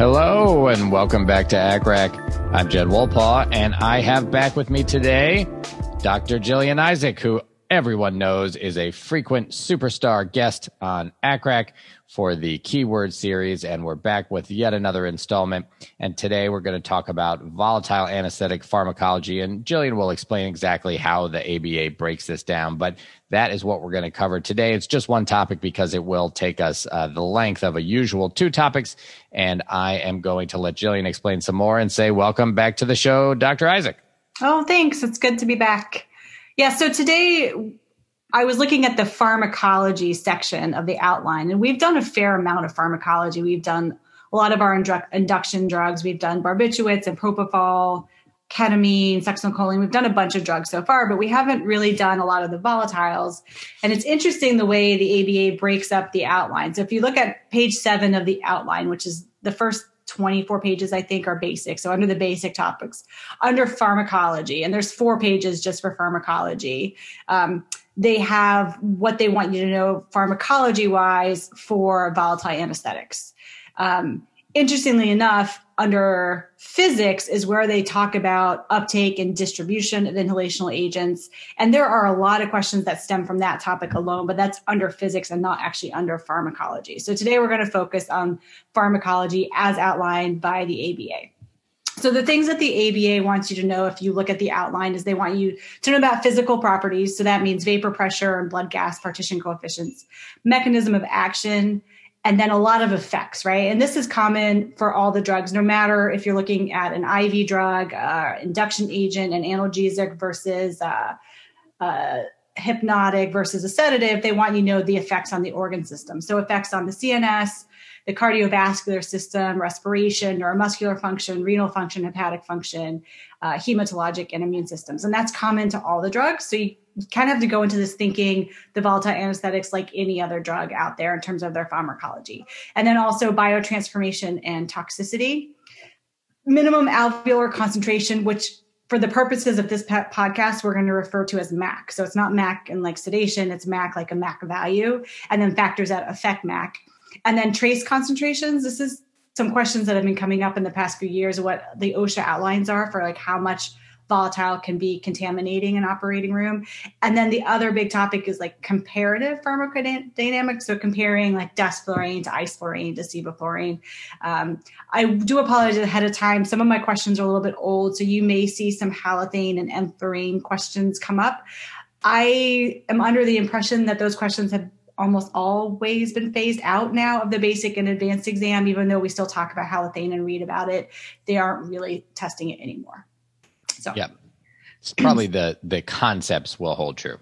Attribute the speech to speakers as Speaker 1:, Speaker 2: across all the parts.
Speaker 1: Hello and welcome back to ACCRAC. I'm Jed Wolpaw, and I have back with me today Dr. Jillian Isaac, who everyone knows is a frequent superstar guest on ACCRAC for the keyword series. And we're back with yet another installment. And today we're going to talk about volatile anesthetic pharmacology. And Jillian will explain exactly how the ABA breaks this down. But that is what we're going to cover today. It's just one topic because it will take us uh, the length of a usual two topics. And I am going to let Jillian explain some more and say, welcome back to the show, Dr. Isaac.
Speaker 2: Oh, thanks. It's good to be back. Yeah, so today I was looking at the pharmacology section of the outline, and we've done a fair amount of pharmacology. We've done a lot of our induction drugs. We've done barbiturates and propofol, ketamine, succinylcholine. We've done a bunch of drugs so far, but we haven't really done a lot of the volatiles. And it's interesting the way the ABA breaks up the outline. So if you look at page seven of the outline, which is the first 24 pages, I think, are basic. So under the basic topics, under pharmacology, and there's four pages just for pharmacology. Um, they have what they want you to know pharmacology wise for volatile anesthetics. Um, interestingly enough, under physics is where they talk about uptake and distribution of inhalational agents. And there are a lot of questions that stem from that topic alone, but that's under physics and not actually under pharmacology. So today we're going to focus on pharmacology as outlined by the ABA. So the things that the ABA wants you to know if you look at the outline is they want you to know about physical properties. So that means vapor pressure and blood gas partition coefficients, mechanism of action, and then a lot of effects, right? And this is common for all the drugs, no matter if you're looking at an IV drug, uh, induction agent, an analgesic versus uh, uh, hypnotic versus a sedative. They want you to know the effects on the organ system. So effects on the CNS, the cardiovascular system, respiration, neuromuscular function, renal function, hepatic function, uh, hematologic, and immune systems. And that's common to all the drugs. So you kind of have to go into this thinking the volatile anesthetics like any other drug out there in terms of their pharmacology. And then also biotransformation and toxicity. Minimum alveolar concentration, which for the purposes of this podcast, we're going to refer to as MAC. So it's not MAC and like sedation, it's MAC like a MAC value, and then factors that affect MAC. And then trace concentrations. This is some questions that have been coming up in the past few years, what the OSHA outlines are for like how much volatile can be contaminating an operating room. And then the other big topic is like comparative pharmacodynamics. So comparing like desflurane to isoflurane to sevoflurane. Um, I do apologize ahead of time. Some of my questions are a little bit old, so you may see some halothane and enflurane questions come up. I am under the impression that those questions have almost always been phased out now of the basic and advanced exam, even though we still talk about halothane and read about it. They aren't really testing it anymore. So
Speaker 1: yeah, it's probably the the concepts will hold true.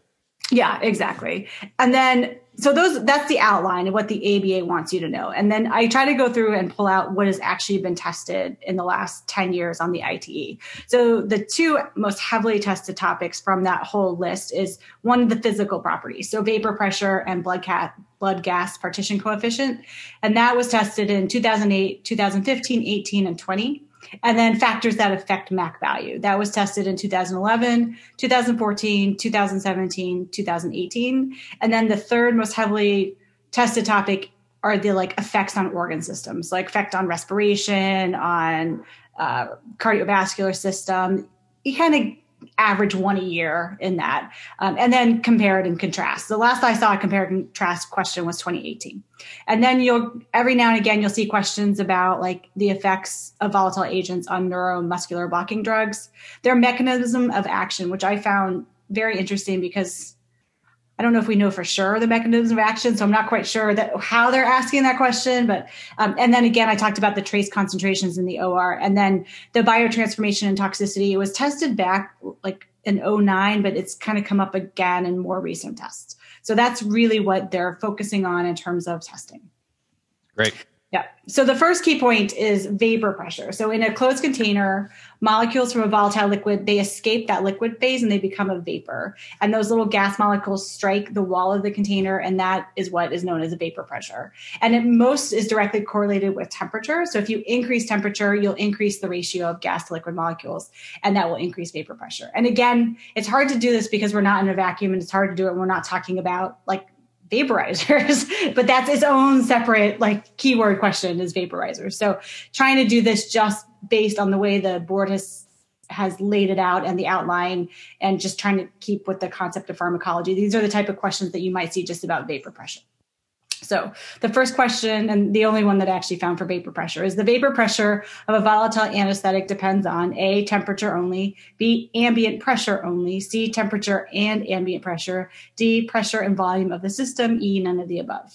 Speaker 2: Yeah, exactly. And then so those that's the outline of what the ABA wants you to know. And then I try to go through and pull out what has actually been tested in the last 10 years on the ITE. So the two most heavily tested topics from that whole list is one of the physical properties. So vapor pressure and blood cat blood gas partition coefficient. And that was tested in 2008, 2015, 18 and 20 and then factors that affect MAC value. That was tested in 2011, 2014, 2017, 2018. And then the third most heavily tested topic are the like effects on organ systems, like effect on respiration, on uh, cardiovascular system. You kind of average one a year in that. Um, and then compare it and contrast. The last I saw a compare and contrast question was 2018. And then you'll, every now and again, you'll see questions about like the effects of volatile agents on neuromuscular blocking drugs, their mechanism of action, which I found very interesting because I don't know if we know for sure the mechanism of action, so I'm not quite sure that how they're asking that question. But um, and then again, I talked about the trace concentrations in the OR, and then the biotransformation and toxicity. It was tested back like in 09, but it's kind of come up again in more recent tests. So that's really what they're focusing on in terms of testing.
Speaker 1: Great.
Speaker 2: Yeah. So the first key point is vapor pressure. So in a closed container, molecules from a volatile liquid, they escape that liquid phase and they become a vapor. And those little gas molecules strike the wall of the container, and that is what is known as a vapor pressure. And it most is directly correlated with temperature. So if you increase temperature, you'll increase the ratio of gas to liquid molecules, and that will increase vapor pressure. And again, it's hard to do this because we're not in a vacuum and it's hard to do it. We're not talking about like vaporizers but that's its own separate like keyword question is vaporizers. So trying to do this just based on the way the board has has laid it out and the outline and just trying to keep with the concept of pharmacology. These are the type of questions that you might see just about vapor pressure so the first question, and the only one that I actually found for vapor pressure, is the vapor pressure of a volatile anesthetic depends on A, temperature only, B, ambient pressure only, C, temperature and ambient pressure, D, pressure and volume of the system, E, none of the above.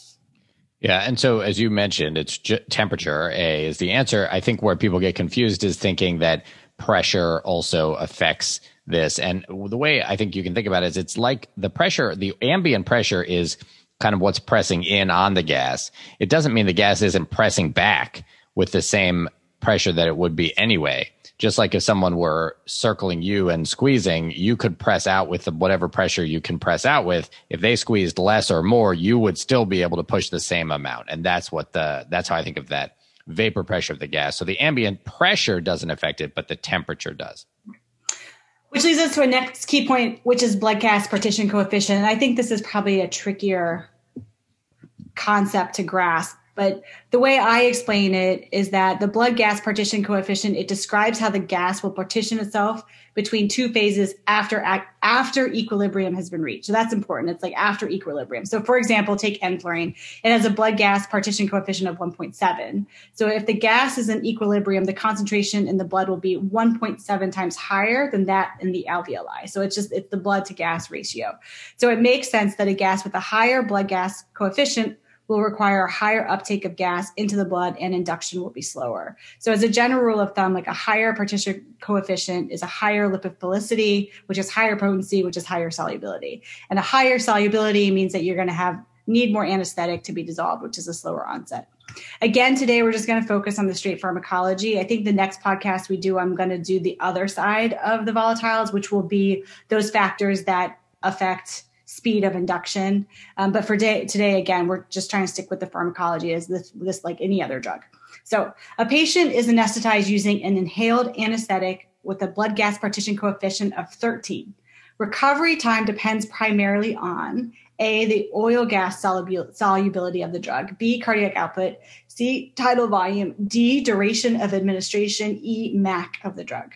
Speaker 1: Yeah, and so as you mentioned, it's temperature. A is the answer. I think where people get confused is thinking that pressure also affects this. And the way I think you can think about it is it's like the pressure, the ambient pressure is kind of what's pressing in on the gas. It doesn't mean the gas isn't pressing back with the same pressure that it would be anyway. Just like if someone were circling you and squeezing, you could press out with the, whatever pressure you can press out with. If they squeezed less or more, you would still be able to push the same amount. And that's what the, that's how I think of that vapor pressure of the gas. So the ambient pressure doesn't affect it, but the temperature does.
Speaker 2: Which leads us to a next key point, which is blood gas partition coefficient. And I think this is probably a trickier concept to grasp. But the way I explain it is that the blood gas partition coefficient, it describes how the gas will partition itself between two phases after after equilibrium has been reached. So that's important. It's like after equilibrium. So for example, take enflurane. It has a blood gas partition coefficient of 1.7. So if the gas is in equilibrium, the concentration in the blood will be 1.7 times higher than that in the alveoli. So it's just it's the blood to gas ratio. So it makes sense that a gas with a higher blood gas coefficient will require a higher uptake of gas into the blood and induction will be slower. So as a general rule of thumb, like a higher partition coefficient is a higher lipophilicity, which is higher potency, which is higher solubility. And a higher solubility means that you're going to have need more anesthetic to be dissolved, which is a slower onset. Again, today we're just going to focus on the straight pharmacology. I think the next podcast we do, I'm going to do the other side of the volatiles, which will be those factors that affect speed of induction. Um, but for day, today, again, we're just trying to stick with the pharmacology as this, this like any other drug. So a patient is anesthetized using an inhaled anesthetic with a blood gas partition coefficient of 13. Recovery time depends primarily on A, the oil gas solubility of the drug, B, cardiac output, C, tidal volume, D, duration of administration, E, MAC of the drug.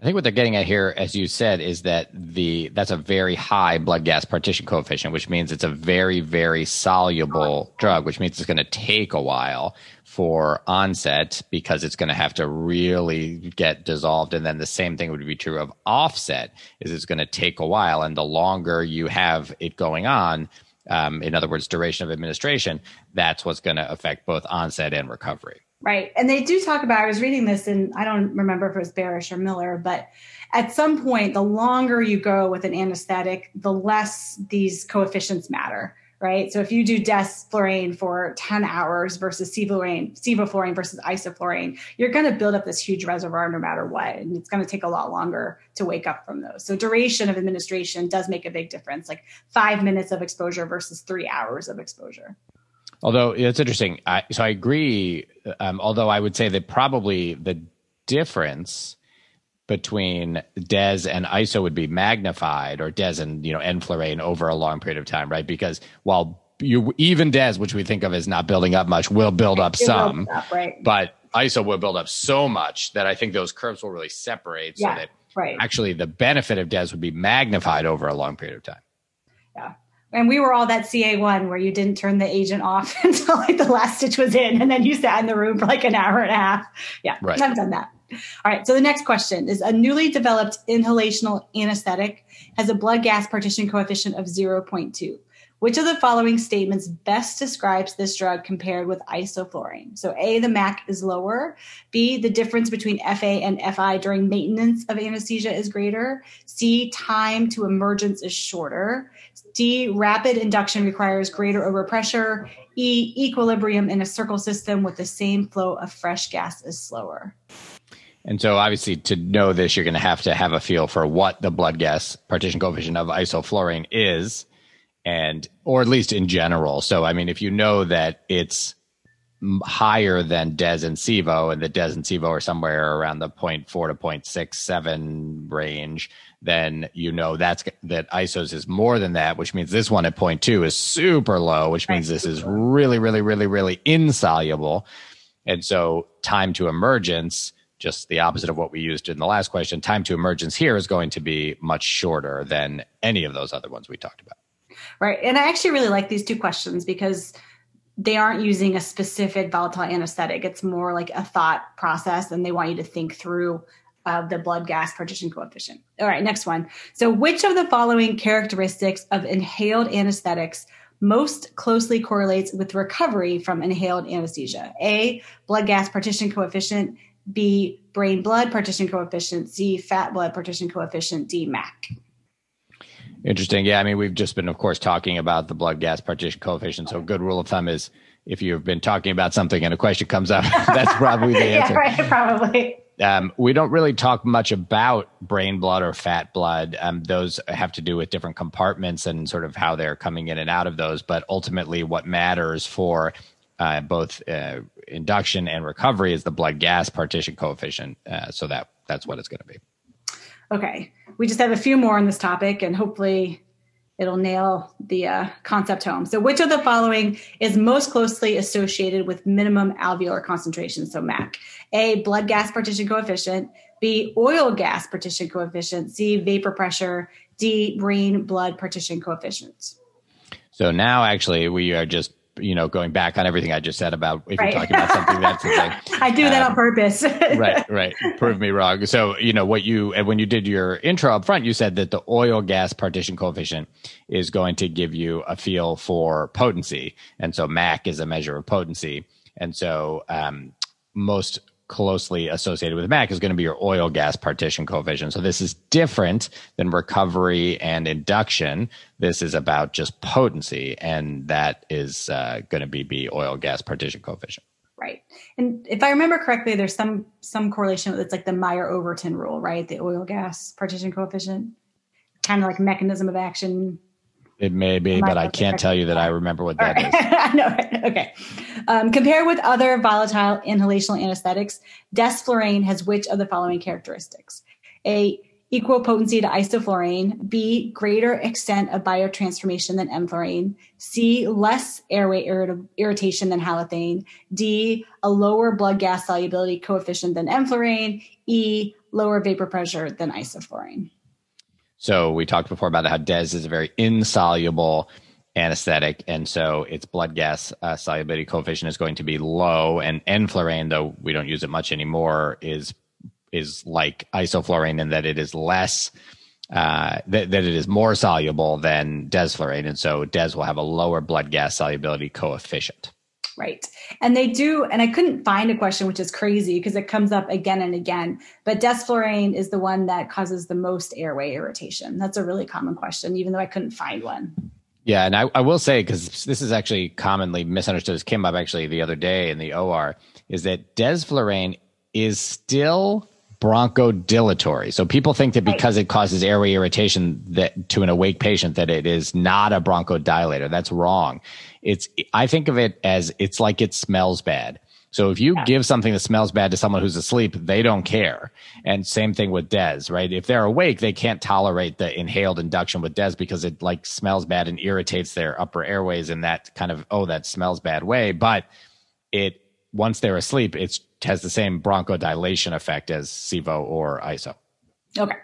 Speaker 1: I think what they're getting at here, as you said, is that the that's a very high blood gas partition coefficient, which means it's a very, very soluble drug, which means it's going to take a while for onset because it's going to have to really get dissolved. And then the same thing would be true of offset, is it's going to take a while, and the longer you have it going on, um, in other words, duration of administration, that's what's going to affect both onset and recovery.
Speaker 2: Right. And they do talk about, I was reading this and I don't remember if it was Barash or Miller, but at some point, the longer you go with an anesthetic, the less these coefficients matter. Right. So if you do desflurane for 10 hours versus sevoflurane, sevoflurane versus isoflurane, you're going to build up this huge reservoir no matter what. And it's going to take a lot longer to wake up from those. So duration of administration does make a big difference, like five minutes of exposure versus three hours of exposure.
Speaker 1: Although it's interesting, I, so I agree. Um, although I would say that probably the difference between DES and ISO would be magnified, or DES and you know enflurane over a long period of time, right? Because while you even DES, which we think of as not building up much, will build up it some, up, right? But ISO will build up so much that I think those curves will really separate, yeah, so that right. actually the benefit of DES would be magnified over a long period of time.
Speaker 2: And we were all that CA1 where you didn't turn the agent off until like the last stitch was in, and then you sat in the room for like an hour and a half. Yeah, right. I've done that. All right. So the next question is a newly developed inhalational anesthetic has a blood gas partition coefficient of 0.2. Which of the following statements best describes this drug compared with isoflurane? So, A, the MAC is lower. B, the difference between FA and FI during maintenance of anesthesia is greater. C, time to emergence is shorter. D, rapid induction requires greater overpressure. E, equilibrium in a circle system with the same flow of fresh gas is slower.
Speaker 1: And so, obviously, to know this, you're going to have to have a feel for what the blood gas partition coefficient of isoflurane is and or at least in general. So I mean, if you know that it's higher than Des and Sevo, and the Des and Sevo are somewhere around the 0.4 to 0.67 range, then you know that's that ISOs is more than that, which means this one at 0.2 is super low, which means this is really, really, really, really insoluble. And so time to emergence, just the opposite of what we used in the last question, time to emergence here is going to be much shorter than any of those other ones we talked about.
Speaker 2: Right. And I actually really like these two questions because they aren't using a specific volatile anesthetic. It's more like a thought process, and they want you to think through uh, the blood gas partition coefficient. All right, next one. So, which of the following characteristics of inhaled anesthetics most closely correlates with recovery from inhaled anesthesia? A, blood gas partition coefficient. B, brain blood partition coefficient. C, fat blood partition coefficient. D, MAC.
Speaker 1: Interesting. Yeah. I mean, we've just been, of course, talking about the blood gas partition coefficient. So, good rule of thumb is if you've been talking about something and a question comes up, that's probably the answer.
Speaker 2: yeah, right. Probably.
Speaker 1: Um, we don't really talk much about brain blood or fat blood. Um, those have to do with different compartments and sort of how they're coming in and out of those. But ultimately, what matters for uh, both uh, induction and recovery is the blood gas partition coefficient. Uh, so that that's what it's going to be.
Speaker 2: Okay we just have a few more on this topic and hopefully it'll nail the uh, concept home. So, which of the following is most closely associated with minimum alveolar concentration? So, MAC. A, blood gas partition coefficient. B, oil gas partition coefficient. C, vapor pressure. D, brain blood partition coefficient.
Speaker 1: So now, actually, we are just you know, going back on everything I just said about if right. you're talking about something that's like,
Speaker 2: I do that um, on purpose.
Speaker 1: right, right. Prove me wrong. So, you know, what you, and when you did your intro up front, you said that the oil gas partition coefficient is going to give you a feel for potency. And so MAC is a measure of potency. And so, um, most closely associated with MAC is going to be your oil gas partition coefficient. So this is different than recovery and induction. This is about just potency, and that is uh, going to be the oil gas partition coefficient.
Speaker 2: Right. And if I remember correctly, there's some some correlation. With it's like the Meyer Overton rule, right? The oil gas partition coefficient, kind of like mechanism of action
Speaker 1: it may be, but I can't tell you that I remember what that right. is.
Speaker 2: I know. Right? Okay. Um, compared with other volatile inhalational anesthetics, desflurane has which of the following characteristics? A equal potency to isoflurane. B greater extent of biotransformation than enflurane. C less airway irrit- irritation than halothane. D a lower blood gas solubility coefficient than enflurane. E lower vapor pressure than isoflurane.
Speaker 1: So we talked before about how Des is a very insoluble anesthetic, and so its blood gas uh, solubility coefficient is going to be low. And enflurane, though we don't use it much anymore, is is like isoflurane in that it is less. Uh, that, that it is more soluble than desflurane, and so Des will have a lower blood gas solubility coefficient.
Speaker 2: Right. And they do, and I couldn't find a question, which is crazy because it comes up again and again. But desflurane is the one that causes the most airway irritation. That's a really common question, even though I couldn't find one.
Speaker 1: Yeah, and I, I will say because this is actually commonly misunderstood. This came up actually the other day in the OR. Is that desflurane is still bronchodilatory. So people think that because it causes airway irritation that to an awake patient that it is not a bronchodilator. That's wrong. It's I think of it as it's like it smells bad. So if you yeah. give something that smells bad to someone who's asleep, they don't care. And same thing with Des, right? If they're awake, they can't tolerate the inhaled induction with Des because it like smells bad and irritates their upper airways in that kind of oh that smells bad way. But it once they're asleep, it has the same bronchodilation effect as Sevo or ISO.
Speaker 2: Okay.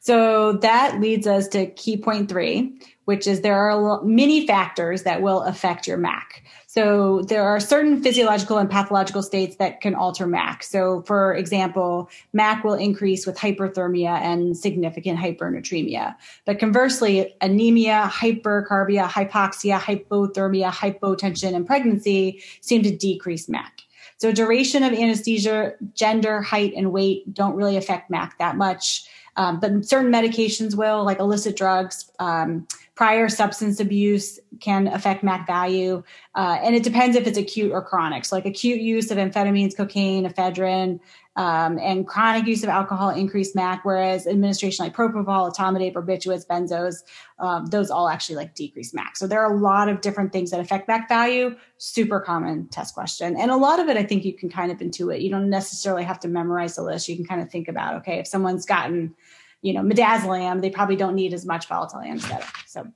Speaker 2: So that leads us to key point three, which is there are many factors that will affect your MAC. So there are certain physiological and pathological states that can alter MAC. So for example, MAC will increase with hyperthermia and significant hypernatremia. But conversely, anemia, hypercarbia, hypoxia, hypothermia, hypotension, and pregnancy seem to decrease MAC. So duration of anesthesia, gender, height, and weight don't really affect MAC that much. Um, but certain medications will, like illicit drugs, um, prior substance abuse can affect MAC value. Uh, and it depends if it's acute or chronic. So, like acute use of amphetamines, cocaine, ephedrine, um, and chronic use of alcohol increase MAC, whereas administration like propofol, etomidate, barbiturates, benzos, um, those all actually like decrease MAC. So there are a lot of different things that affect MAC value. Super common test question. And a lot of it, I think you can kind of intuit. You don't necessarily have to memorize the list. You can kind of think about, okay, if someone's gotten you know, midazolam, they probably don't need as much volatile anesthetic. So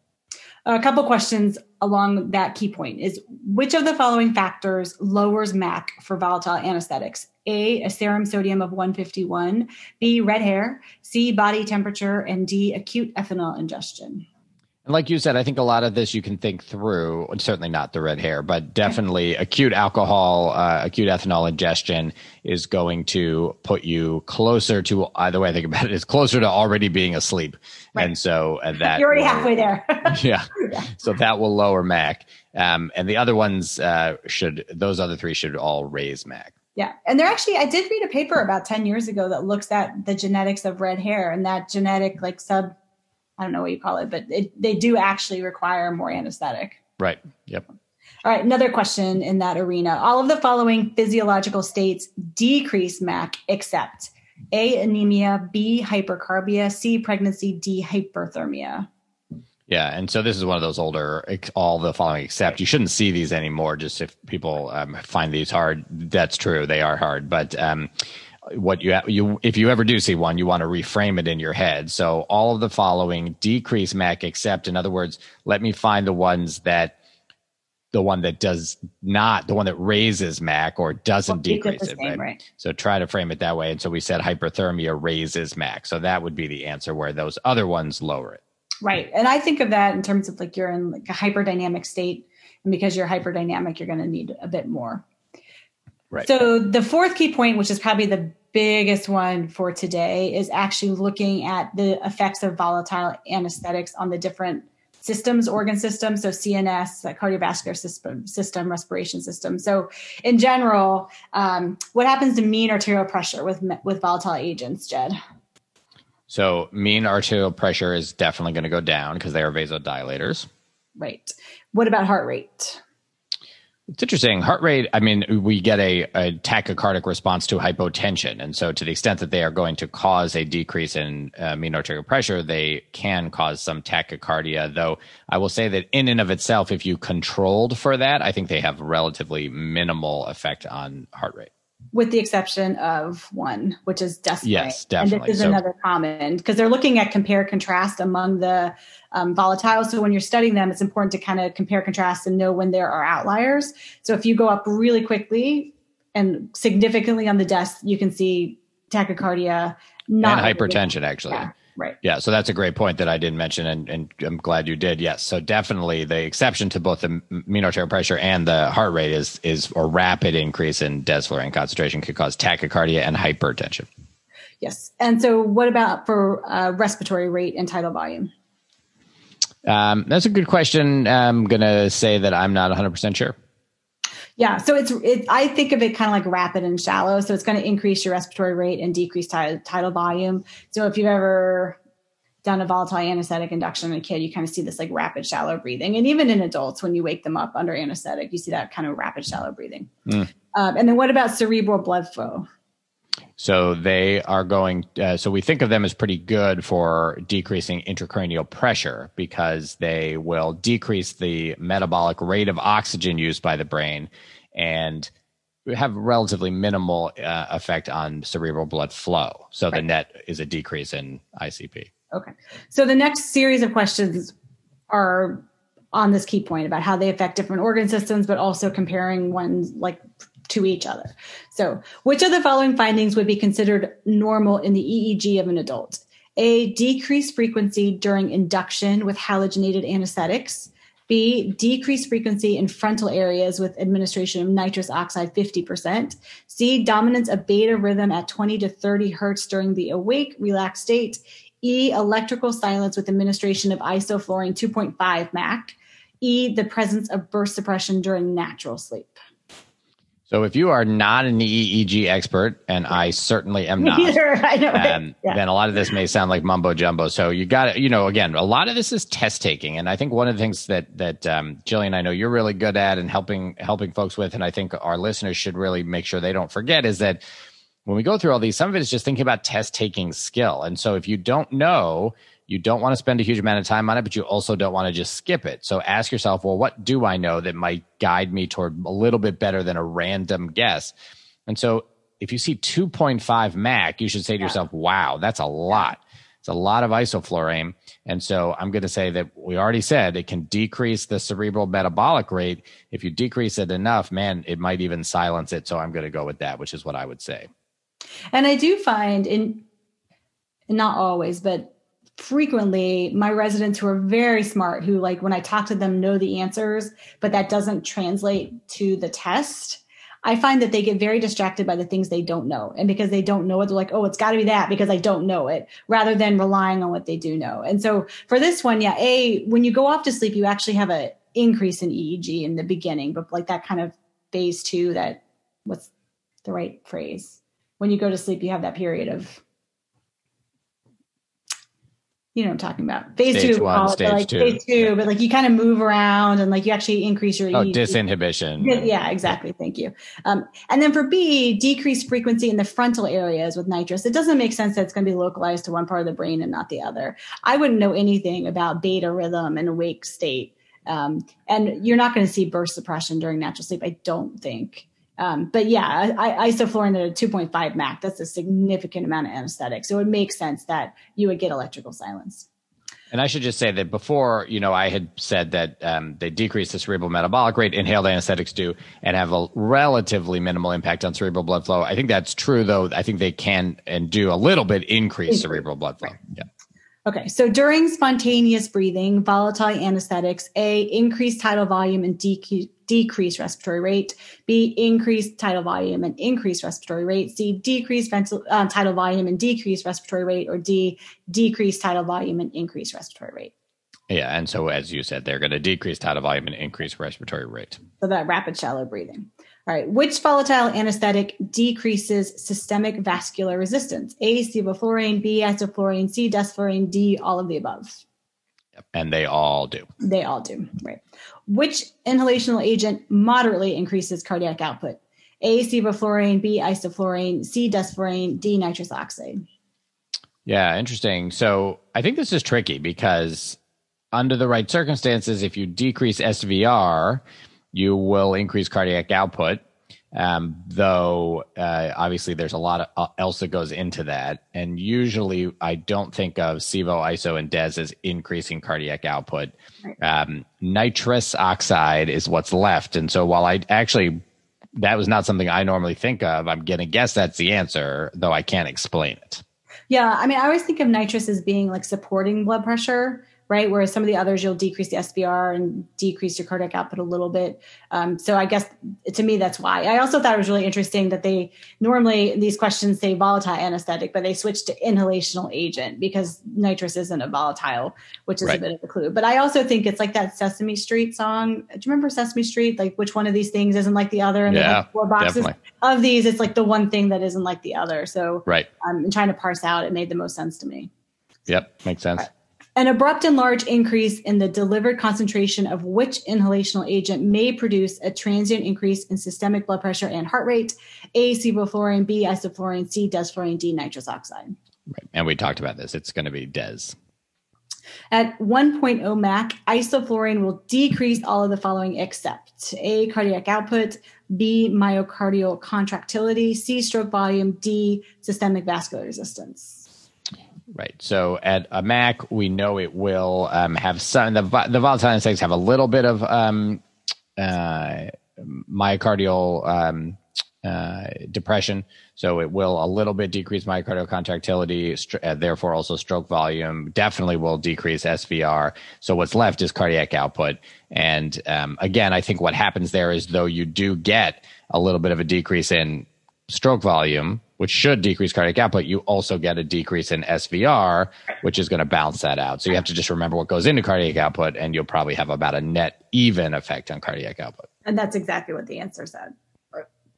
Speaker 2: a couple questions along that key point is which of the following factors lowers MAC for volatile anesthetics? A, a serum sodium of 151, B, red hair, C, body temperature, and D, acute ethanol ingestion.
Speaker 1: And like you said, I think a lot of this you can think through. Certainly not the red hair, but definitely acute alcohol, uh, acute ethanol ingestion is going to put you closer to. Either way I think about it is closer to already being asleep, right. and so uh, that
Speaker 2: you're already will, halfway there.
Speaker 1: yeah. yeah, so that will lower MAC, um, and the other ones uh, should. Those other three should all raise MAC.
Speaker 2: Yeah. And there actually, I did read a paper about 10 years ago that looks at the genetics of red hair and that genetic, like sub I don't know what you call it, but it, they do actually require more anesthetic.
Speaker 1: Right. Yep.
Speaker 2: All right, another question in that arena. All of the following physiological states decrease MAC except A, anemia, B, hypercarbia, C, pregnancy, D, hyperthermia.
Speaker 1: Yeah, and so this is one of those older, all the following except. You shouldn't see these anymore. Just if people um, find these hard, that's true. They are hard, but um, what you you if you ever do see one, you want to reframe it in your head. So all of the following decrease MAC except in other words, let me find the ones that the one that does not the one that raises MAC or doesn't well, decrease it.
Speaker 2: right? right?
Speaker 1: So try to frame it that way. And so we said hyperthermia raises MAC. So that would be the answer where those other ones lower it.
Speaker 2: Right. And I think of that in terms of like you're in like a hyperdynamic state. And because you're hyperdynamic, you're going to need a bit more.
Speaker 1: Right.
Speaker 2: So the fourth key point, which is probably the biggest one for today, is actually looking at the effects of volatile anesthetics on the different systems, organ systems. So CNS, cardiovascular system, system, respiration system. So in general, um, what happens to mean arterial pressure with with volatile agents, Jed?
Speaker 1: So mean arterial pressure is definitely going to go down because they are vasodilators.
Speaker 2: Right. What about heart rate?
Speaker 1: It's interesting. Heart rate, I mean, we get a, a, tachycardic response to hypotension. And so, to the extent that they are going to cause a decrease in uh, mean arterial pressure, they can cause some tachycardia. Though I will say that, in and of itself, if you controlled for that, I think they have relatively minimal effect on heart rate
Speaker 2: with the exception of one, which is Desplay.
Speaker 1: Yes, definitely.
Speaker 2: And this is so, another common because they're looking at compare contrast among the um, volatiles. So when you're studying them, it's important to kind of compare contrast and know when there are outliers. So if you go up really quickly and significantly on the Des, you can see tachycardia,
Speaker 1: not and hypertension, actually.
Speaker 2: Yeah. Right.
Speaker 1: Yeah. So that's a great point that I didn't mention, and, and I'm glad you did. Yes. So definitely the exception to both the mean arterial pressure and the heart rate is is a rapid increase in desflurane concentration could cause tachycardia and hypertension.
Speaker 2: Yes. And so what about for uh, respiratory rate and tidal volume?
Speaker 1: Um, that's a good question. I'm going to say that I'm not 100% sure.
Speaker 2: Yeah, so it's it, I think of it kind of like rapid and shallow. So it's going to increase your respiratory rate and decrease tidal, tidal volume. So if you've ever done a volatile anesthetic induction in a kid, you kind of see this like rapid, shallow breathing. And even in adults, when you wake them up under anesthetic, you see that kind of rapid, shallow breathing. Mm. Um, and then what about cerebral blood flow?
Speaker 1: So they are going. Uh, so we think of them as pretty good for decreasing intracranial pressure because they will decrease the metabolic rate of oxygen used by the brain and have relatively minimal uh, effect on cerebral blood flow. So right. the net is a decrease in ICP.
Speaker 2: Okay. So the next series of questions are on this key point about how they affect different organ systems, but also comparing ones like to each other. So, which of the following findings would be considered normal in the EEG of an adult? A, decreased frequency during induction with halogenated anesthetics. B, decreased frequency in frontal areas with administration of nitrous oxide 50%. C, dominance of beta rhythm at 20 to 30 hertz during the awake, relaxed state. E, electrical silence with administration of isoflurane 2.5 MAC. E, the presence of burst suppression during natural sleep.
Speaker 1: So if you are not an EEG expert, and I certainly am not, Either, I know, um, yeah. then a lot of this may sound like mumbo jumbo. So you got to, you know, again, a lot of this is test taking, and I think one of the things that that um, Jillian, I know you're really good at and helping helping folks with, and I think our listeners should really make sure they don't forget is that when we go through all these, some of it is just thinking about test taking skill, and so if you don't know you don't want to spend a huge amount of time on it, but you also don't want to just skip it. So ask yourself, well, what do I know that might guide me toward a little bit better than a random guess? And so if you see 2.5 Mac, you should say to yeah. yourself, wow, that's a lot. It's a lot of isoflurane. And so I'm going to say that we already said it can decrease the cerebral metabolic rate. If you decrease it enough, man, it might even silence it. So I'm going to go with that, which is what I would say.
Speaker 2: And I do find in not always, but frequently my residents who are very smart who like when i talk to them know the answers but that doesn't translate to the test i find that they get very distracted by the things they don't know. And because they don't know it they're like oh it's got to be that because i don't know it rather than relying on what they do know. And so for this one yeah a when you go off to sleep you actually have a increase in eeg in the beginning but like that kind of phase two that what's the right phrase? When you go to sleep you have that period of you know what I'm talking about. Phase
Speaker 1: stage
Speaker 2: two,
Speaker 1: one, stage
Speaker 2: like
Speaker 1: two.
Speaker 2: phase two, yeah. but like you kind of move around and like you actually increase your
Speaker 1: oh, disinhibition.
Speaker 2: Yeah, exactly. Thank you. Um, and then for B, decreased frequency in the frontal areas with nitrous. It doesn't make sense that it's going to be localized to one part of the brain and not the other. I wouldn't know anything about beta rhythm and awake state. Um, and you're not going to see burst suppression during natural sleep. I don't think. Um, but yeah, I, isoflurane at a 2.5 MAC, that's a significant amount of anesthetic. So it makes sense that you would get electrical silence.
Speaker 1: And I should just say that before, you know, I had said that um, they decrease the cerebral metabolic rate, inhaled anesthetics do, and have a relatively minimal impact on cerebral blood flow. I think that's true, though. I think they can and do a little bit increase cerebral blood flow. Yeah.
Speaker 2: Okay, so during spontaneous breathing, volatile anesthetics, A, increase tidal volume and decrease decrease respiratory rate, B, increase tidal volume and increase respiratory rate, C, decrease ventil- uh, tidal volume and decrease respiratory rate, or D, decrease tidal volume and increase respiratory rate.
Speaker 1: Yeah, and so as you said, they're going to decrease tidal volume and increase respiratory rate.
Speaker 2: So that rapid shallow breathing. All right, which volatile anesthetic decreases systemic vascular resistance? A, sevoflurane, B, isoflurane, C, desflurane, D, all of the above.
Speaker 1: And they all do.
Speaker 2: They all do, right. Which inhalational agent moderately increases cardiac output? A, sevoflurane, B, isoflurane, C, desflurane, D, nitrous oxide.
Speaker 1: Yeah, interesting. So I think this is tricky because under the right circumstances, if you decrease SVR, you will increase cardiac output. Um, though uh, obviously there's a lot of, uh, else that goes into that, and usually I don't think of Sevo, ISO, and DES as increasing cardiac output. Um, nitrous oxide is what's left, and so while I actually that was not something I normally think of, I'm gonna guess that's the answer, though I can't explain it.
Speaker 2: Yeah, I mean, I always think of nitrous as being like supporting blood pressure right? Whereas some of the others, you'll decrease the SVR and decrease your cardiac output a little bit. Um, so I guess to me, that's why. I also thought it was really interesting that they normally these questions say volatile anesthetic, but they switched to inhalational agent because nitrous isn't a volatile, which is right. a bit of a clue. But I also think it's like that Sesame Street song. Do you remember Sesame Street? Like which one of these things isn't like the other?
Speaker 1: And yeah, have
Speaker 2: four boxes
Speaker 1: definitely.
Speaker 2: of these. It's like the one thing that isn't like the other. So
Speaker 1: right.
Speaker 2: Um, trying to parse out, it made the most sense to me.
Speaker 1: Yep, makes sense.
Speaker 2: An abrupt and large increase in the delivered concentration of which inhalational agent may produce a transient increase in systemic blood pressure and heart rate. A, sevoflurane, B, isoflurane, C, desflurane, D, nitrous oxide.
Speaker 1: Right. And we talked about this. It's going to be DES.
Speaker 2: At 1.0 MAC, isoflurane will decrease all of the following except A, cardiac output, B, myocardial contractility, C, stroke volume, D, systemic vascular resistance.
Speaker 1: Right. So at a Mac, we know it will um, have some. The the volatile anesthetics have a little bit of um, uh, myocardial um, uh, depression. So it will a little bit decrease myocardial contractility, st- uh, therefore also stroke volume. Definitely will decrease SVR. So what's left is cardiac output. And um, again, I think what happens there is though you do get a little bit of a decrease in stroke volume, which should decrease cardiac output, you also get a decrease in SVR, which is going to balance that out. So you have to just remember what goes into cardiac output, and you'll probably have about a net even effect on cardiac output.
Speaker 2: And that's exactly what the answer said.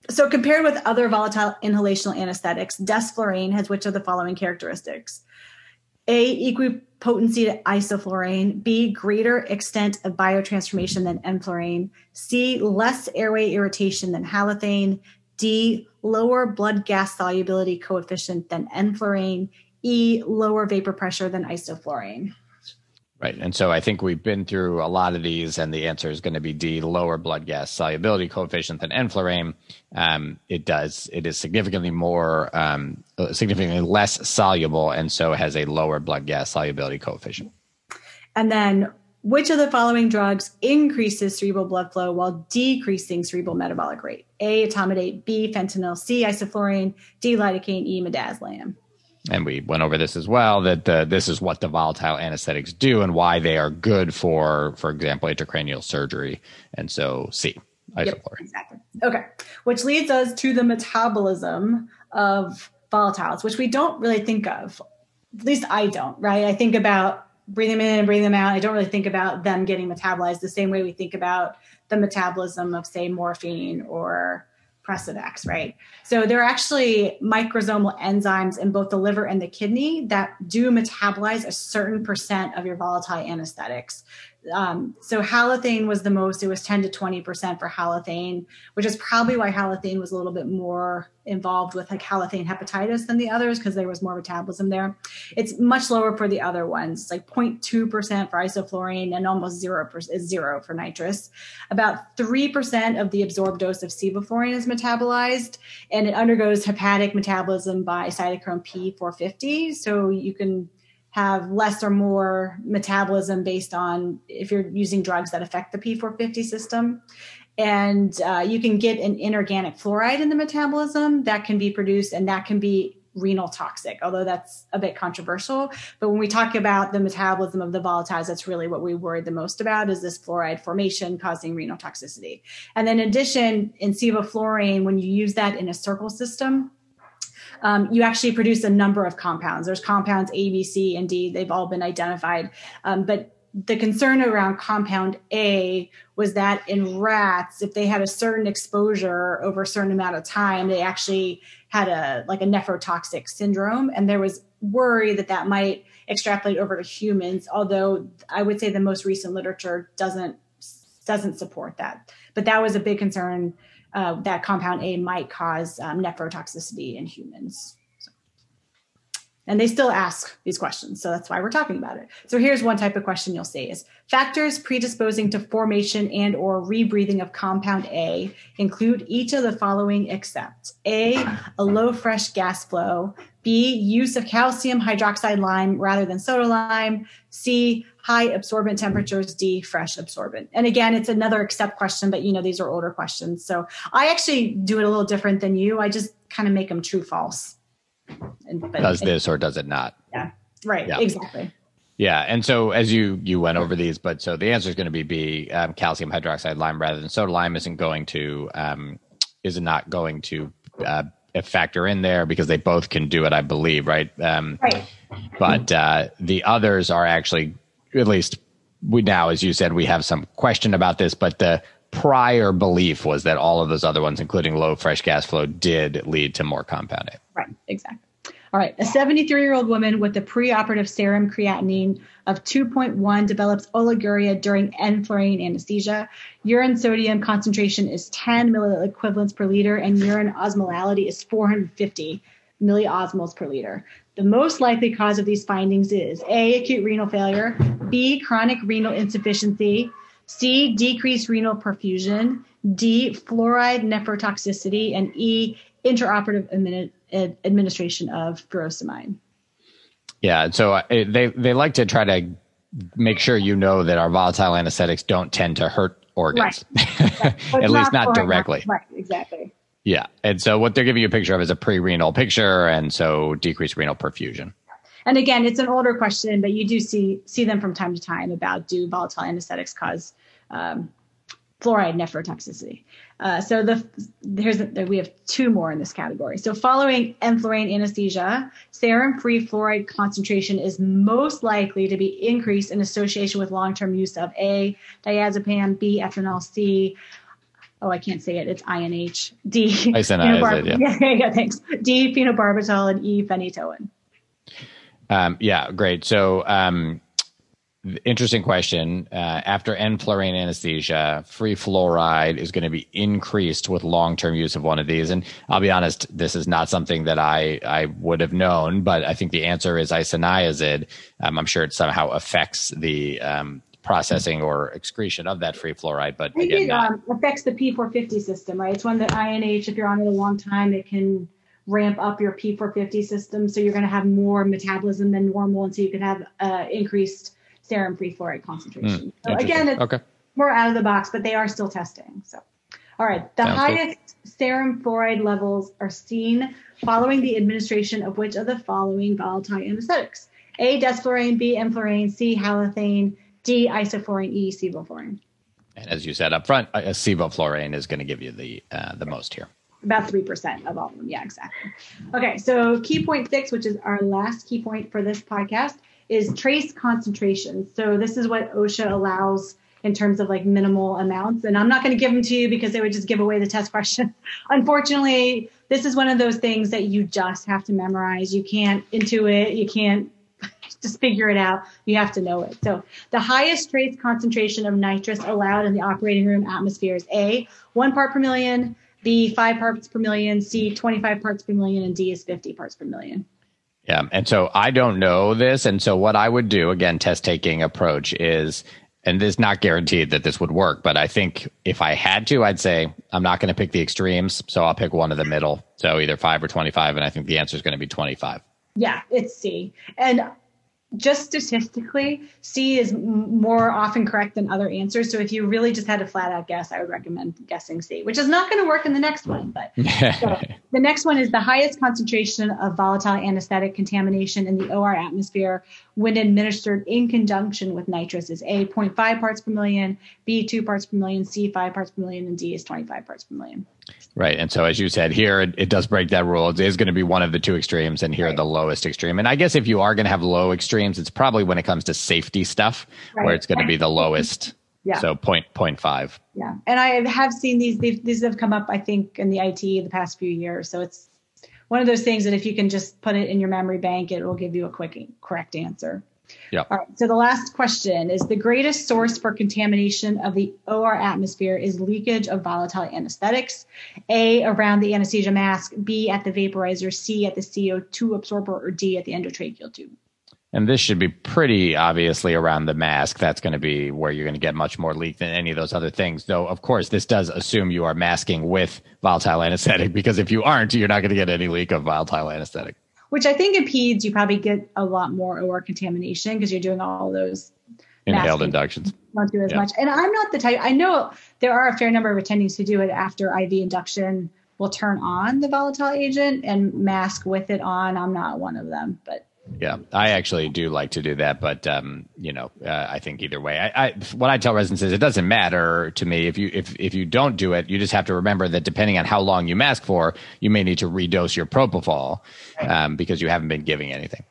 Speaker 2: So compared with other volatile inhalational anesthetics, desflurane has which of the following characteristics? A, equipotency to isoflurane. B, greater extent of biotransformation than enflurane. C, less airway irritation than halothane. D, lower blood gas solubility coefficient than enflurane. E, lower vapor pressure than isoflurane.
Speaker 1: Right. And so I think we've been through a lot of these, and the answer is going to be D, lower blood gas solubility coefficient than enflurane. Um, it does, it is significantly more, um, significantly less soluble, and so has a lower blood gas solubility coefficient.
Speaker 2: And then, which of the following drugs increases cerebral blood flow while decreasing cerebral metabolic rate? A, etomidate, B, fentanyl, C, isoflurane, D, lidocaine, E, midazolam.
Speaker 1: And we went over this as well that the, this is what the volatile anesthetics do and why they are good for for example intracranial surgery. And so c isoflurane.
Speaker 2: yep, exactly. Okay. Which leads us to the metabolism of volatiles which we don't really think of. At least i don't right? I think about breathing them in and breathing them out i don't really think about them getting metabolized the same way we think about the metabolism of say morphine or Precedex, right? So there are actually microsomal enzymes in both the liver and the kidney that do metabolize a certain percent of your volatile anesthetics um, so halothane was the most it was 10 to 20 percent for halothane which is probably why halothane was a little bit more involved with like halothane hepatitis than the others because there was more metabolism there. It's much lower for the other ones like 0.2 percent for isoflurane and almost zero is zero for nitrous. About 3 percent of the absorbed dose of sevoflurane is metabolized and it undergoes hepatic metabolism by cytochrome p450 so you can have less or more metabolism based on if you're using drugs that affect the P450 system. And uh, you can get an inorganic fluoride in the metabolism that can be produced, and that can be renal toxic, although that's a bit controversial. But when we talk about the metabolism of the volatiles, that's really what we worry the most about is this fluoride formation causing renal toxicity. And then in addition, in sevoflurane, when you use that in a circle system, um, you actually produce a number of compounds. There's compounds A, B, C, and D. They've all been identified. Um, but the concern around compound A was that in rats, if they had a certain exposure over a certain amount of time, they actually had a like a nephrotoxic syndrome, and there was worry that that might extrapolate over to humans. Although I would say the most recent literature doesn't doesn't support that, but that was a big concern uh, that compound A might cause um, nephrotoxicity in humans. And they still ask these questions, so that's why we're talking about it. So here's one type of question you'll see is factors predisposing to formation and or rebreathing of compound A include each of the following except A, a low fresh gas flow, B, use of calcium hydroxide lime rather than soda lime, C, high absorbent temperatures, D, fresh absorbent. And again, it's another accept question, but you know, these are older questions. So I actually do it a little different than you. I just kind of make them true false.
Speaker 1: And, but, does this or does it not?
Speaker 2: Yeah, right. Yeah. Exactly.
Speaker 1: Yeah, and so as you you went over these, but so the answer is going to be B, um, calcium hydroxide lime rather than soda lime isn't going to um, is not going to uh, factor in there because they both can do it, I believe, right? Um, right. But uh, the others are actually at least we now, as you said, we have some question about this, but the prior belief was that all of those other ones, including low fresh gas flow, did lead to more compounding.
Speaker 2: Right, exactly. All right, a 73 year old woman with a preoperative serum creatinine of 2.1 develops oliguria during enflurane anesthesia. Urine sodium concentration is 10 milliliter equivalents per liter, and urine osmolality is 450 milliosmoles per liter. The most likely cause of these findings is A, acute renal failure, B, chronic renal insufficiency, C, decreased renal perfusion, D, fluoride nephrotoxicity, and E, intraoperative admin- administration of furosemide.
Speaker 1: Yeah, so uh, they they like to try to make sure you know that our volatile anesthetics don't tend to hurt organs, right. at least not directly.
Speaker 2: Right, exactly.
Speaker 1: Yeah. And so what they're giving you a picture of is a pre-renal picture, and so decreased renal perfusion.
Speaker 2: And again, it's an older question, but you do see see them from time to time about do volatile anesthetics cause um, fluoride nephrotoxicity. Uh, so the here's the, we have two more in this category. So following enflurane anesthesia, serum-free fluoride concentration is most likely to be increased in association with long-term use of A, diazepam, B, ethanol, C. Oh, I can't say it. It's INH. D.
Speaker 1: Isoniazid,
Speaker 2: yeah. yeah, yeah, thanks. D, phenobarbital, and E, phenytoin.
Speaker 1: Um, yeah, great. So um, interesting question. Uh, after enflurane anesthesia, free fluoride is going to be increased with long-term use of one of these. And I'll be honest, this is not something that I I would have known, but I think the answer is isoniazid. Um, I'm sure it somehow affects the um, processing or excretion of that free fluoride, but again,
Speaker 2: it um, affects the P450 system, right? It's one that INH, if you're on it a long time, it can ramp up your P450 system. So you're going to have more metabolism than normal. And so you can have uh, increased serum free fluoride concentration. Mm, so again, it's
Speaker 1: okay.
Speaker 2: more out of the box, but they are still testing. So, all right. The Sounds highest good. serum fluoride levels are seen following the administration of which of the following volatile anesthetics? A, desflurane, B, enflurane, C, halothane, D, isoflurane, E, sevoflurane.
Speaker 1: And as you said up front, a sevoflurane is going to give you the uh, the most here.
Speaker 2: About 3% of all of them. Yeah, exactly. Okay, so key point six, which is our last key point for this podcast, is trace concentration. So this is what OSHA allows in terms of like minimal amounts. And I'm not going to give them to you because they would just give away the test question. Unfortunately, this is one of those things that you just have to memorize. You can't intuit, you can't just figure it out. You have to know it. So the highest trace concentration of nitrous allowed in the operating room atmosphere is A, one part per million, B, five parts per million, C, 25 parts per million, and D is 50 parts per million.
Speaker 1: Yeah. And so I don't know this. And so what I would do, again, test taking approach is, and this is not guaranteed that this would work, but I think if I had to, I'd say I'm not going to pick the extremes. So I'll pick one of the middle. So either five or 25. And I think the answer is going to be 25.
Speaker 2: Yeah, it's C. And just statistically, C is more often correct than other answers. So if you really just had a flat out guess, I would recommend guessing C, which is not going to work in the next one. But so the next one is the highest concentration of volatile anesthetic contamination in the OR atmosphere when administered in conjunction with nitrous is A, 0.5 parts per million, B, 2 parts per million, C, 5 parts per million, and D is 25 parts per million.
Speaker 1: Right. And so, as you said, here it, it, does break that rule. It is going to be one of the two extremes, and here right. the lowest extreme. And I guess if you are going to have low extremes, it's probably when it comes to safety stuff right. where it's going to be the lowest. Yeah. So point point five.
Speaker 2: Yeah. And I have seen these, these have come up, I think, in the IT the past few years. So it's one of those things that if you can just put it in your memory bank, it will give you a quick, correct answer.
Speaker 1: Yeah.
Speaker 2: All right. So the last question is the greatest source for contamination of the OR atmosphere is leakage of volatile anesthetics. A around the anesthesia mask, B at the vaporizer, C at the CO2 absorber, or D at the endotracheal tube.
Speaker 1: And this should be pretty obviously around the mask. That's going to be where you're going to get much more leak than any of those other things. Though, of course, this does assume you are masking with volatile anesthetic because if you aren't, you're not going to get any leak of volatile anesthetic
Speaker 2: which I think in peds you probably get a lot more OR contamination because you're doing all those
Speaker 1: inhaled inductions.
Speaker 2: Don't do as yeah. much. And I'm not the type. I know there are a fair number of attendings who do it after IV induction. Will turn on the volatile agent and mask with it on. I'm not one of them, but
Speaker 1: yeah, I actually do like to do that, but um, you know, uh, I think either way, I, I, what I tell residents is it doesn't matter to me if you if if you don't do it, you just have to remember that depending on how long you mask for, you may need to redose your propofol um, because you haven't been giving anything.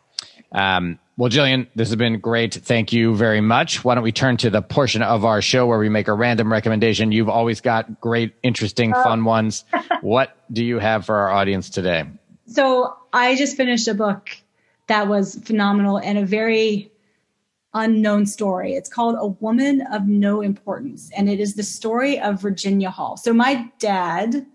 Speaker 1: Um, well, Jillian, this has been great. Thank you very much. Why don't we turn to the portion of our show where we make a random recommendation? You've always got great, interesting, oh. fun ones. what do you have for our audience today?
Speaker 2: So I just finished a book that was phenomenal and a very unknown story. It's called A Woman of No Importance, and it is the story of Virginia Hall. So, my dad,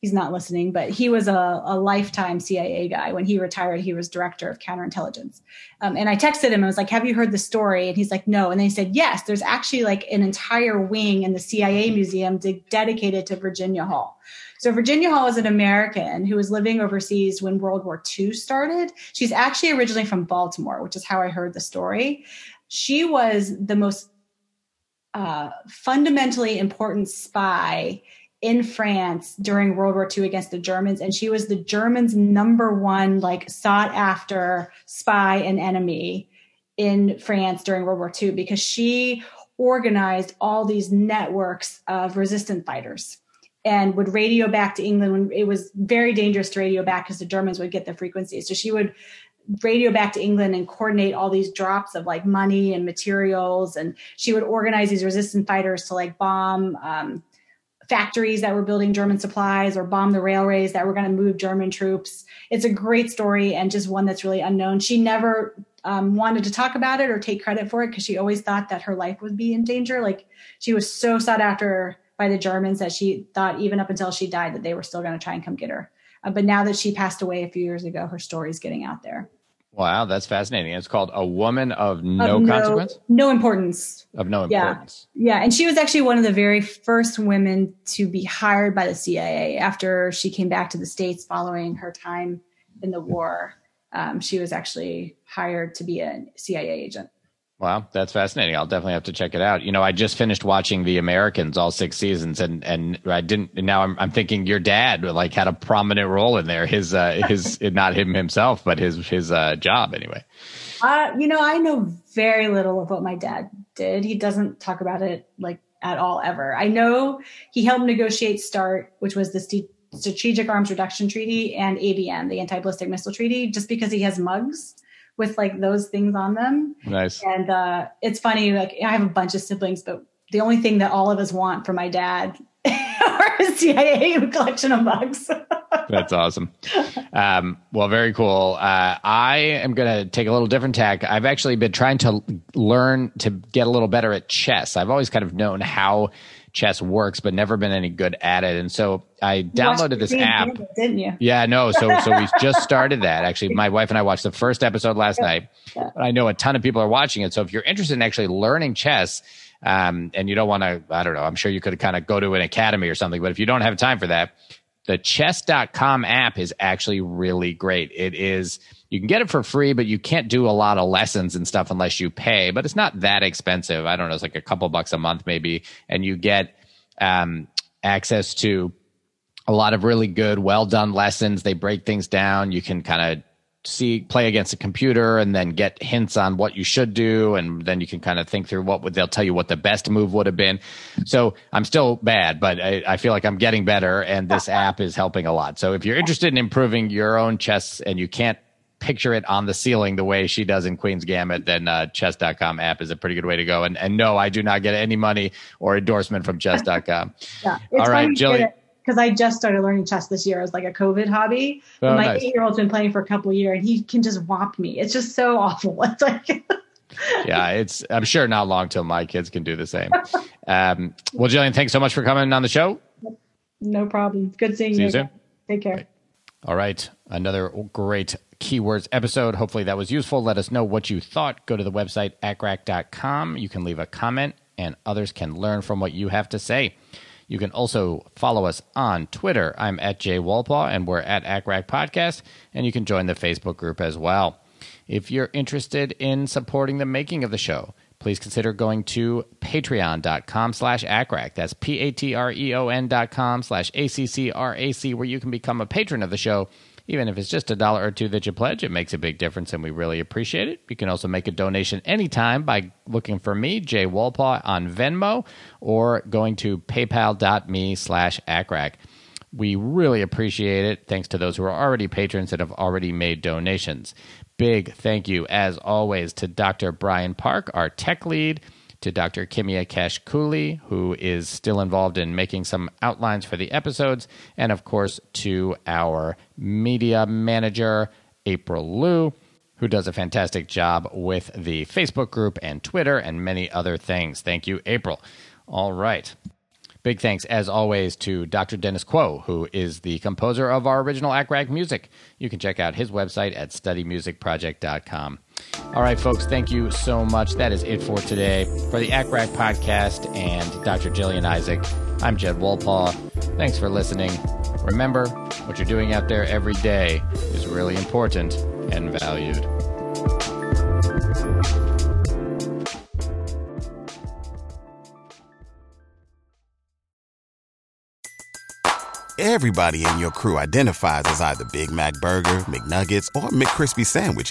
Speaker 2: he's not listening, but he was a, a lifetime CIA guy. When he retired, he was director of counterintelligence. Um, and I texted him, I was like, Have you heard the story? And he's like, No. And they said, Yes, there's actually like an entire wing in the CIA museum de- dedicated to Virginia Hall. So Virginia Hall is an American who was living overseas when World War II started. She's actually originally from Baltimore, which is how I heard the story. She was the most uh, fundamentally important spy in France during World War II against the Germans, and she was the Germans' number one, like sought after spy and enemy in France during World War II because she organized all these networks of resistant fighters and would radio back to England when it was very dangerous to radio back because the Germans would get the frequency. So she would radio back to England and coordinate all these drops of like money and materials. And she would organize these resistance fighters to like bomb um, factories that were building German supplies or bomb the railways that were going to move German troops. It's a great story and just one that's really unknown. She never um, wanted to talk about it or take credit for it because she always thought that her life would be in danger. Like she was so sought after by the Germans that she thought even up until she died that they were still going to try and come get her. Uh, but now that she passed away a few years ago, her story is getting out there.
Speaker 1: Wow, that's fascinating. It's called A Woman of No, of no Consequence?
Speaker 2: No importance.
Speaker 1: Of no importance.
Speaker 2: Yeah. yeah. And she was actually one of the very first women to be hired by the CIA after she came back to the States following her time in the war. Um, she was actually hired to be a CIA agent.
Speaker 1: Wow, that's fascinating. I'll definitely have to check it out. You know, I just finished watching The Americans, all six seasons, and and I didn't. And now I'm I'm thinking your dad like had a prominent role in there. His uh his not him himself, but his his uh job anyway.
Speaker 2: Uh, you know, I know very little of what my dad did. He doesn't talk about it like at all ever. I know he helped negotiate START, which was the St- Strategic Arms Reduction Treaty, and ABM, the Anti Ballistic Missile Treaty, just because he has mugs with like those things on them.
Speaker 1: Nice.
Speaker 2: And uh, it's funny, like I have a bunch of siblings, but the only thing that all of us want for my dad are a CIA collection of mugs.
Speaker 1: That's awesome. Um, well, very cool. Uh, I am going to take a little different tack. I've actually been trying to learn to get a little better at chess. I've always kind of known how chess works, but never been any good at it. And so I downloaded this app.
Speaker 2: didn't you?
Speaker 1: Yeah, no. So so we just started that. Actually, my wife and I watched the first episode last night. I know a ton of people are watching it. So if you're interested in actually learning chess, um, and you don't want to, I don't know, I'm sure you could kind of go to an academy or something, but if you don't have time for that, the chess.com app is actually really great. It is you can get it for free, but you can't do a lot of lessons and stuff unless you pay. But it's not that expensive. I don't know. It's like a couple bucks a month maybe, and you get um, access to a lot of really good, well done lessons. They break things down. You can kind of see play against a computer and then get hints on what you should do and then you can kind of think through what would they'll tell you what the best move would have been so i'm still bad but I, I, feel like i'm getting better and this app is helping a lot so if you're interested in improving your own chess and you can't picture it on the ceiling the way she does in Queen's Gambit, then uh, chess.com app is a pretty good way to go. And, and no, I do not get any money or endorsement from chess.com.
Speaker 2: yeah, All right, Jilly. Because I just started learning chess this year as like a COVID hobby. Oh, my nice. eight year old's been playing for a couple years and he can just whop me. It's just so awful. It's like.
Speaker 1: yeah, it's. I'm sure not long till my kids can do the same. Um, well, Jillian, thanks so much for coming on the show.
Speaker 2: No problem. Good seeing
Speaker 1: See
Speaker 2: you.
Speaker 1: you soon.
Speaker 2: Take care.
Speaker 1: All right, another great keywords episode. Hopefully that was useful. Let us know what you thought. Go to the website accrac.com. You can leave a comment and others can learn from what you have to say. You can also follow us on Twitter. I'm at Jay Wolpaw and we're at ACCRAC Podcast. And you can join the Facebook group as well. If you're interested in supporting the making of the show, please consider going to patreon.com slash accrac. That's P-A-T-R-E-O-N dot com slash A-C-C-R-A-C, where you can become a patron of the show even if it's just a dollar or two that you pledge, it makes a big difference and we really appreciate it. You can also make a donation anytime by looking for me, Jay Wolpaw, on Venmo or going to paypal.me slash accrac. We really appreciate it. Thanks to those who are already patrons that have already made donations. Big thank you, as always, to Dr. Brian Park, our tech lead to Dr. Kimia Cash Cooley, who is still involved in making some outlines for the episodes, and of course to our media manager, April Liu, who does a fantastic job with the Facebook group and Twitter and many other things. Thank you, April. All right. Big thanks, as always, to Dr. Dennis Kuo, who is the composer of our original ACCRAC music. You can check out his website at studymusicproject.com. All right, folks, thank you so much. That is it for today. For the ACCRAC podcast and Dr. Jillian Isaac, I'm Jed Wolpaw. Thanks for listening. Remember, what you're doing out there every day is really important and valued.
Speaker 3: Everybody in your crew identifies as either Big Mac Burger, McNuggets, or McCrispy Sandwich.